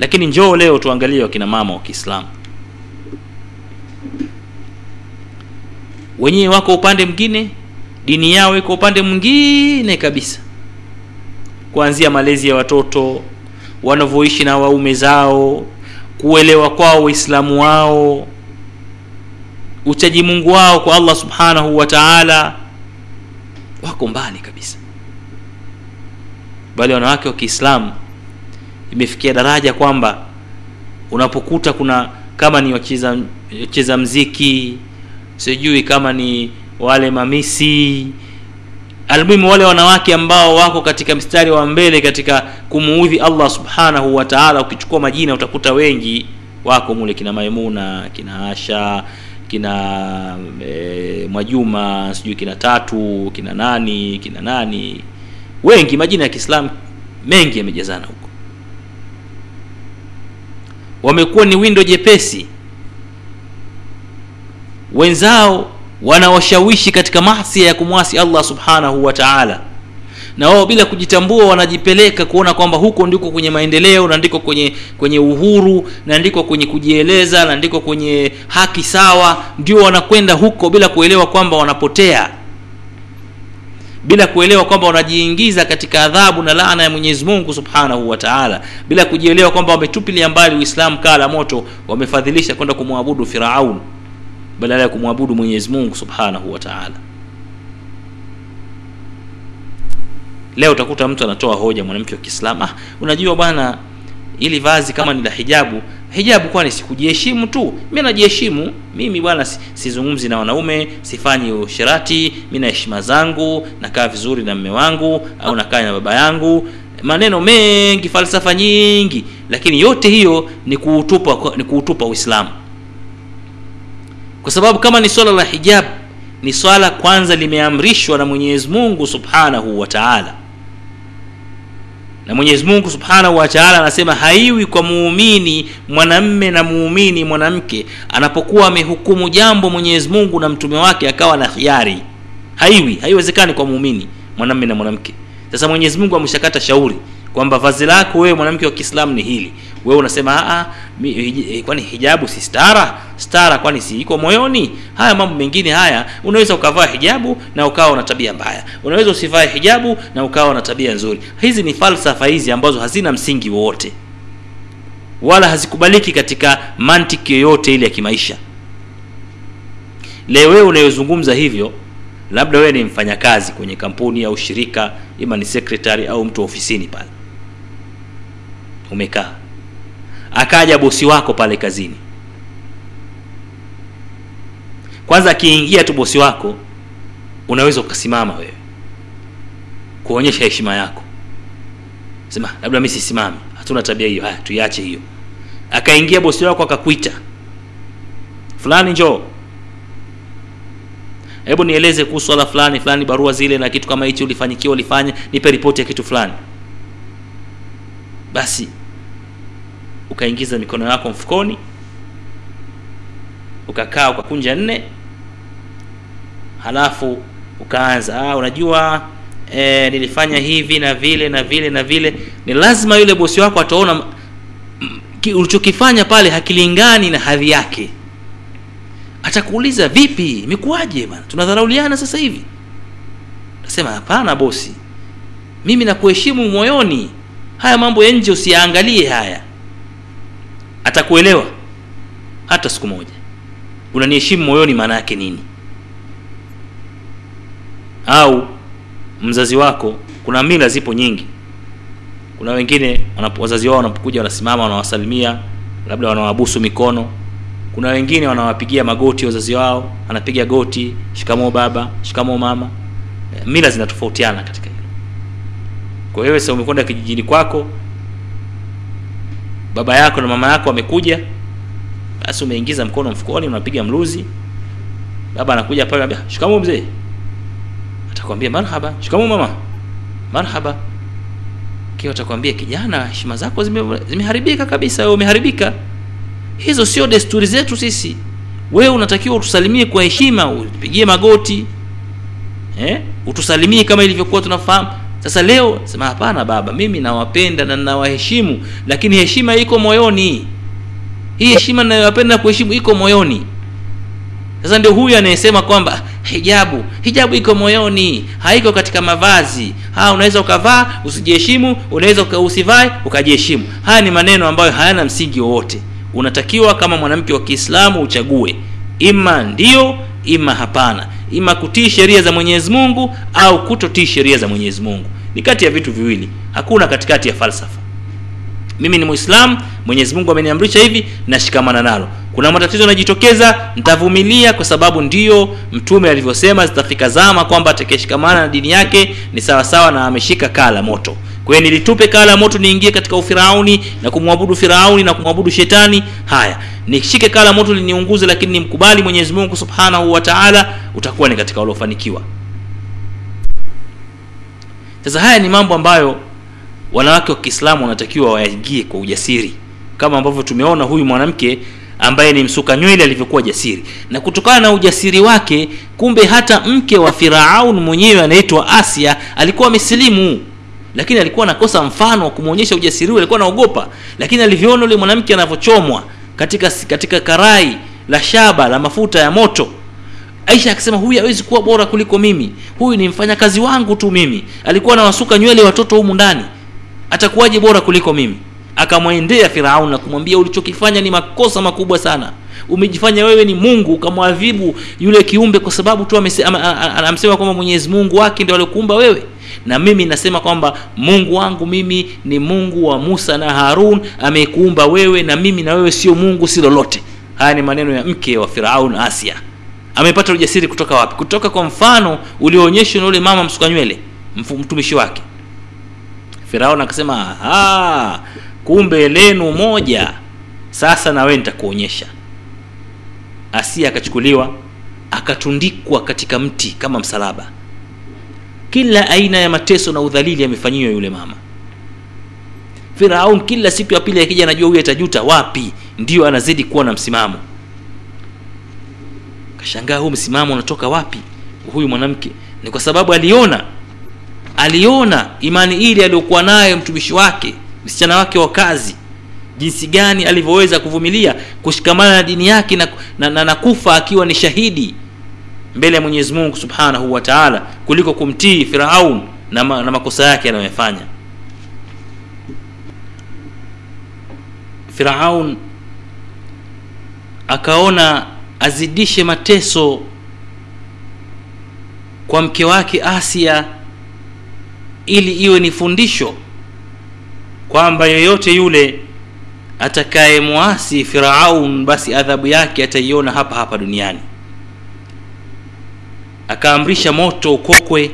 lakini njoo leo tuangalie wakina mama wa kiislamu. Wenyewe wako upande mwingine dini yao iko upande mwingine kabisa. Kuanzia malezi ya watoto wanavyoishi na waume zao kuelewa kwao waislamu wao uchaji mungu wao kwa allah subhanahu wa taala wako mbali kabisa. Bali wanawake wa kiislamu imefikia daraja kwamba unapokuta kuna kama ni wacheza wacheza mziki sijui kama ni wale mamisi almuhimu wale wanawake ambao wako katika mstari wa mbele katika kumuudhi allah subhanahu wa taala ukichukua majina utakuta wengi wako mule kina maimuna kina asha kina e, mwajuma sijui kina tatu kina nani kina nani. Wengi majina ya kiislamu mengi yamejazana huko wamekuwa ni windo jepesi. Wenzao wanawashawishi katika masia ya kumwasi allah subhanahu wa taala. Na wao bila kujitambua wanajipeleka kuona kwamba huko ndiko kwenye maendeleo na ndiko kwenye kwenye uhuru na ndiko kwenye kujieleza na ndiko kwenye haki sawa. Ndio wanakwenda huko bila kuelewa kwamba wanapotea bila kuelewa kwamba wanajiingiza katika adhabu na laana ya mwenyezi mungu subhanahu wa taala bila kujielewa kwamba wametupilia mbali uislamu kaa la moto wamefadhilisha kwenda kumwabudu firaun badala ya kumwabudu mwenyezi mungu subhanahu wa taala. Leo utakuta mtu anatoa hoja mwanamke wa kiislamu ah, unajua bwana ili vazi kama ni la hijabu hijabu kwani sikujiheshimu tu. Mi najiheshimu. Mimi bwana sizungumzi na wanaume sifanyi usherati. Mi na heshima zangu nakaa vizuri na mme wangu au nakaa na baba yangu. Maneno mengi falsafa nyingi. Lakini yote hiyo ni kuutupa ni kuutupa uislamu. Kwa sababu kama ni swala la hijabu ni swala kwanza limeamrishwa na mwenyezi mungu subhanahu wa taala na mwenyezi mungu subhanahu wa anasema haiwi kwa muumini mwanamme na muumini mwanamke anapokuwa amehukumu jambo mwenyezi mungu na mtume wake akawa na khiari. Haiwi haiwezekani kwa muumini mwanamme na mwanamke. Sasa mwenyezi mungu ameshakata shauri kwamba vazi lako wewe mwanamke wa kiislamu ni hili wewe unasema "Ah, kwani hijabu si stara? Stara kwani si iko moyoni? Haya mambo mengine haya unaweza ukavaa hijabu na ukawa na tabia mbaya. Unaweza usivae hijabu na ukawa na tabia nzuri. Hizi ni falsafa hizi ambazo hazina msingi wowote. Wala hazikubaliki katika mantiki yoyote ile ya kimaisha. Leo wewe unayozungumza hivyo labda wewe ni mfanyakazi kwenye kampuni au shirika ima ni sekretari au mtu ofisini pale. Umekaa akaja bosi wako pale kazini. Kwanza akiingia tu bosi wako unaweza ukasimama wewe kuonyesha heshima yako. Sema labda mi sisimami hatuna tabia hiyo haya tuiache hiyo. Akaingia bosi wako akakuita fulani njoo. Hebu nieleze kuhusu swala fulani fulani barua zile na kitu kama hichi ulifanyikiwa ulifanya nipe ripoti ya kitu fulani. Basi ukaingiza mikono yako mfukoni ukakaa ukakunja nne halafu ukaanza ah, unajua eh, nilifanya hivi na vile na vile na vile. Ni lazima yule bosi wako ataona ulichokifanya pale hakilingani na hadhi yake. Atakuuliza vipi? Imekuwaje bana? Tunadharauliana sasa hivi? Nasema hapana bosi. Mimi nakuheshimu moyoni. Haya mambo ya nje usiyaangalie haya atakuelewa hata siku moja. Unaniheshimu moyoni maana yake nini? Au mzazi wako kuna mila zipo nyingi. Kuna wengine wazazi wao wanapokuja wanasimama wanawasalimia labda wanawabusu mikono. Kuna wengine wanawapigia magoti wazazi wao anapiga goti shikamoo baba shikamoo mama. Eh, mila zinatofautiana katika hilo. Kwa hiyo umekwenda kijijini kwako baba yako na mama yako wamekuja basi umeingiza mkono mfukoni unapiga mluzi. Baba anakuja pale anambia mzee. Atakwambia marhaba. Shikamoo mama. Marhaba. Kiwa atakwambia kijana heshima zako zime- zimeharibika kabisa wewe umeharibika. Hizo sio desturi zetu sisi. Wewe unatakiwa utusalimie kwa heshima upigie magoti eh? utusalimie kama ilivyokuwa tunafahamu sasa leo sema hapana baba mimi nawapenda na nawaheshimu lakini heshima iko moyoni. Hii heshima ninayowapenda na kuheshimu iko moyoni. Sasa ndio huyu anayesema kwamba hijabu hijabu iko moyoni haiko katika mavazi. Ha unaweza ukavaa usijiheshimu unaweza usivae ukajiheshimu. Haya ni maneno ambayo hayana msingi wowote. Unatakiwa kama mwanamke wa kiislamu uchague ima ndio ima hapana ima kutii sheria za mwenyezi mungu au kutotii sheria za mwenyezi mungu. Ni kati ya vitu viwili. Hakuna katikati ya falsafa. Mimi ni mwislamu mwenyezi mungu ameniamrisha hivi nashikamana nalo. Kuna matatizo yanajitokeza ntavumilia kwa sababu ndiyo mtume alivyosema zitafika zama kwamba atakayeshikamana na dini yake ni sawasawa na ameshika kaa la moto kwa hiyo nilitupe kaa moto niingie katika ufirauni na kumwabudu firauni na kumwabudu shetani. Haya nishike kaa moto liniunguze lakini nimkubali mwenyezi mungu subhanahu wa utakuwa ni katika waliofanikiwa. Sasa haya ni mambo ambayo wanawake wa kiislamu wanatakiwa waingie kwa ujasiri. Kama ambavyo tumeona huyu mwanamke ambaye ni msuka nywele alivyokuwa jasiri. Na kutokana na ujasiri wake kumbe hata mke wa firaun mwenyewe anaitwa asia alikuwa amesilimu lakini alikuwa anakosa mfano wa kumwonyesha ujasiri alikuwa anaogopa. Lakini alivyoona yule mwanamke anavyochomwa katika katika karai la shaba la mafuta ya moto aisha akasema huyu hawezi kuwa bora kuliko mimi. Huyu ni mfanyakazi wangu tu mimi. Alikuwa anawasuka nywele watoto humu ndani. Atakuwaje bora kuliko mimi? Akamwendea firaun na kumwambia ulichokifanya ni makosa makubwa sana umejifanya wewe ni mungu ukamwadhibu yule kiumbe kwa sababu tu amese- ama- a- a- anamsema kwamba mwenyezi mungu wake ndio aliokuumba wewe. Na mimi nasema kwamba mungu wangu mimi ni mungu wa musa na harun amekuumba wewe na mimi na wewe sio mungu si lolote. Haya ni maneno ya mke wa firaun asia. Amepata ujasiri kutoka wapi? Kutoka kwa mfano ulioonyeshwa na yule mama msuka nywele mtumishi wake. Firaun akasema kumbe lenu moja. Sasa nawe nitakuonyesha asia akachukuliwa akatundikwa katika mti kama msalaba. Kila aina ya mateso na udhalili yamefanyiwa yule mama. Firaun kila siku ya pili akija anajua huyu atajuta wapi ndio anazidi kuwa na msimamo. Kashangaa huu msimamo unatoka wapi? Huyu mwanamke. Ni kwa sababu aliona aliona imani ile aliyokuwa nayo mtumishi wake msichana wake wa kazi jinsi gani alivyoweza kuvumilia kushikamana na dini yake na, na, na, na kufa akiwa ni shahidi mbele ya mwenyezi mungu subhanahu wa taala kuliko kumtii firaun na, ma, na makosa yake anayoyafanya. Firaun akaona azidishe mateso kwa mke wake asia ili iwe ni fundisho kwamba yeyote yule atakayemwasi firaun basi adhabu yake ataiona hapa hapa duniani. Akaamrisha moto ukokwe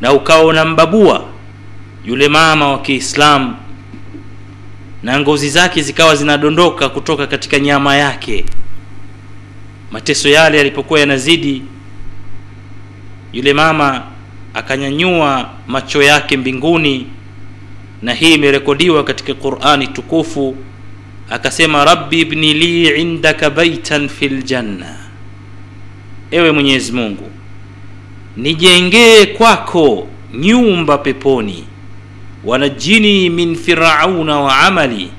na ukawa unambabua yule mama wa kiislamu na ngozi zake zikawa zinadondoka kutoka katika nyama yake. Mateso yale yalipokuwa yanazidi yule mama akanyanyua macho yake mbinguni na hii imerekodiwa katika qurani tukufu akasema rabbi ibni li indaka baitan fi ljanna ewe mwenyezi mungu nijengee kwako nyumba peponi wanajini min firauna wa amali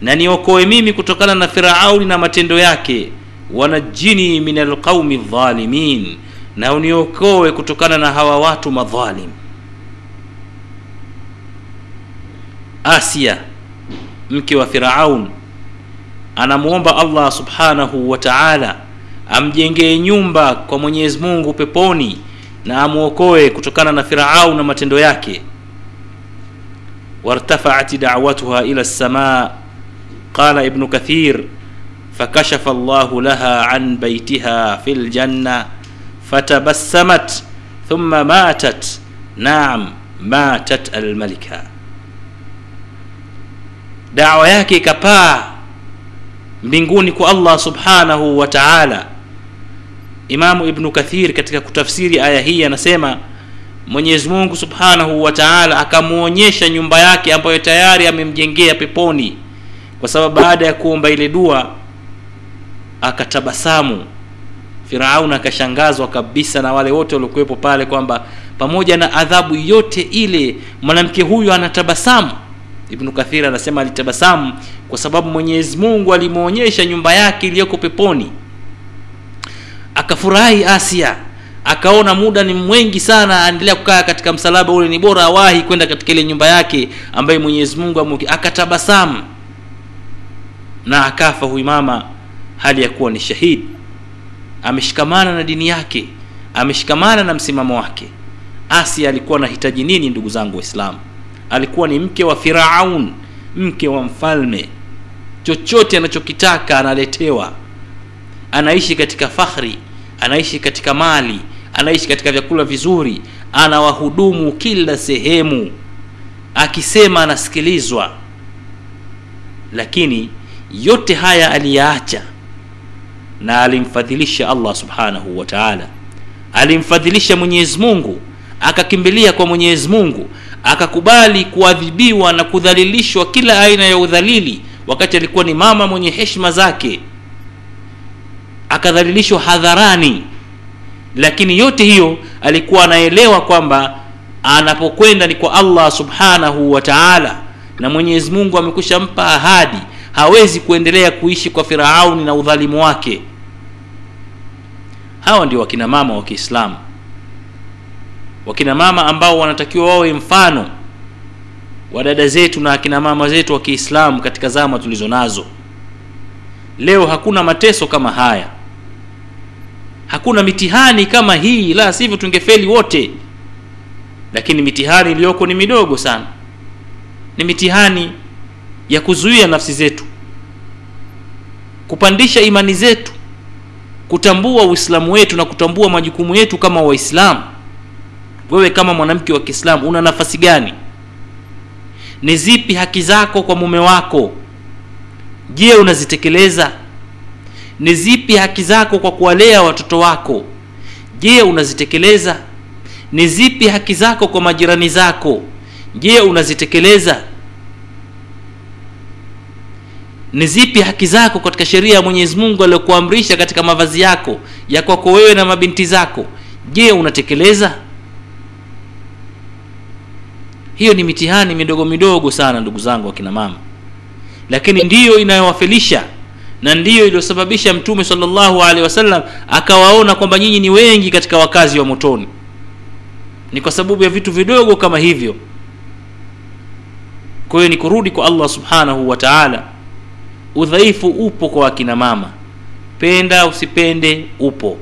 na niokoe mimi kutokana na firauni na matendo yake wanajini min alqaumi dhalimin na uniokoe kutokana na hawa watu madhalim asia mke wa firaun anamwomba allah subhanahu wa taala amjengee nyumba kwa mwenyezi mungu peponi na amwokoe kutokana na firaun na matendo yake وارتفعت دعوتها الى السماء قال ابن كثير فكشف الله لها عن بيتها في الجنه فتبسمت ثم ماتت نعم ماتت الملكه dawa yake ikapaa mbinguni kwa allah subhanahu wa taala. Imamu ibnu kathir katika kutafsiri aya hii anasema mwenyezi mungu subhanahu wa taala akamwonyesha nyumba yake ambayo tayari amemjengea peponi. Kwa sababu baada ya kuomba ile dua akatabasamu. Firaun akashangazwa kabisa na wale wote waliokuwepo pale kwamba pamoja na adhabu yote ile mwanamke huyu anatabasamu ibnu kathir anasema alitabasamu kwa sababu mwenyezi mungu alimwonyesha nyumba yake iliyoko peponi. Akafurahi asia akaona muda ni mwengi sana aendelea kukaa katika msalaba ule ni bora awahi kwenda katika ile nyumba yake ambaye mwenyezi mungu amuki akatabasamu na akafa huyu mama hali ya kuwa ni shahidi. Ameshikamana na dini yake ameshikamana na msimamo wake. Asia alikuwa anahitaji nini ndugu zangu waislamu alikuwa ni mke wa firaun mke wa mfalme. Chochote anachokitaka analetewa. Anaishi katika fakhri anaishi katika mali anaishi katika vyakula vizuri anawahudumu kila sehemu. Akisema anasikilizwa. Lakini yote haya aliyaacha na alimfadhilisha allah subhanahu wa taala. Alimfadhilisha mwenyezi mungu akakimbilia kwa mwenyezi mungu akakubali kuadhibiwa na kudhalilishwa kila aina ya udhalili wakati alikuwa ni mama mwenye heshima zake. Akadhalilishwa hadharani. Lakini yote hiyo alikuwa anaelewa kwamba anapokwenda ni kwa allah subhanahu wa taala na mwenyezi mungu amekwisha mpa ahadi hawezi kuendelea kuishi kwa firauni na udhalimu wake. Hawa ndio wakina mama wa kiislamu wakina mama ambao wanatakiwa wawe mfano wa dada zetu na akina mama zetu wa kiislamu katika zama tulizo nazo. Leo hakuna mateso kama haya. Hakuna mitihani kama hii la sivyo tungefeli wote. Lakini mitihani iliyoko ni midogo sana. Ni mitihani ya kuzuia nafsi zetu kupandisha imani zetu kutambua uislamu wetu na kutambua majukumu yetu kama waislamu wewe kama mwanamke wa kiislamu una nafasi gani? Ni zipi haki zako kwa mume wako? Je unazitekeleza? Ni zipi haki zako kwa kuwalea watoto wako? Je unazitekeleza? Ni zipi haki zako kwa majirani zako? Je unazitekeleza? Ni zipi haki zako katika sheria ya mwenyezi mungu aliyokuamrisha katika mavazi yako ya kwako wewe na mabinti zako? Je unatekeleza hiyo ni mitihani midogo midogo sana ndugu zangu wakina mama. Lakini ndiyo inayowafilisha na ndiyo iliyosababisha mtume salllahu alehi wasallam akawaona kwamba nyinyi ni wengi katika wakazi wa motoni. Ni kwa sababu ya vitu vidogo kama hivyo. Kwa hiyo ni kurudi kwa allah subhanahu wa taala. Udhaifu upo kwa wakina mama. Penda usipende upo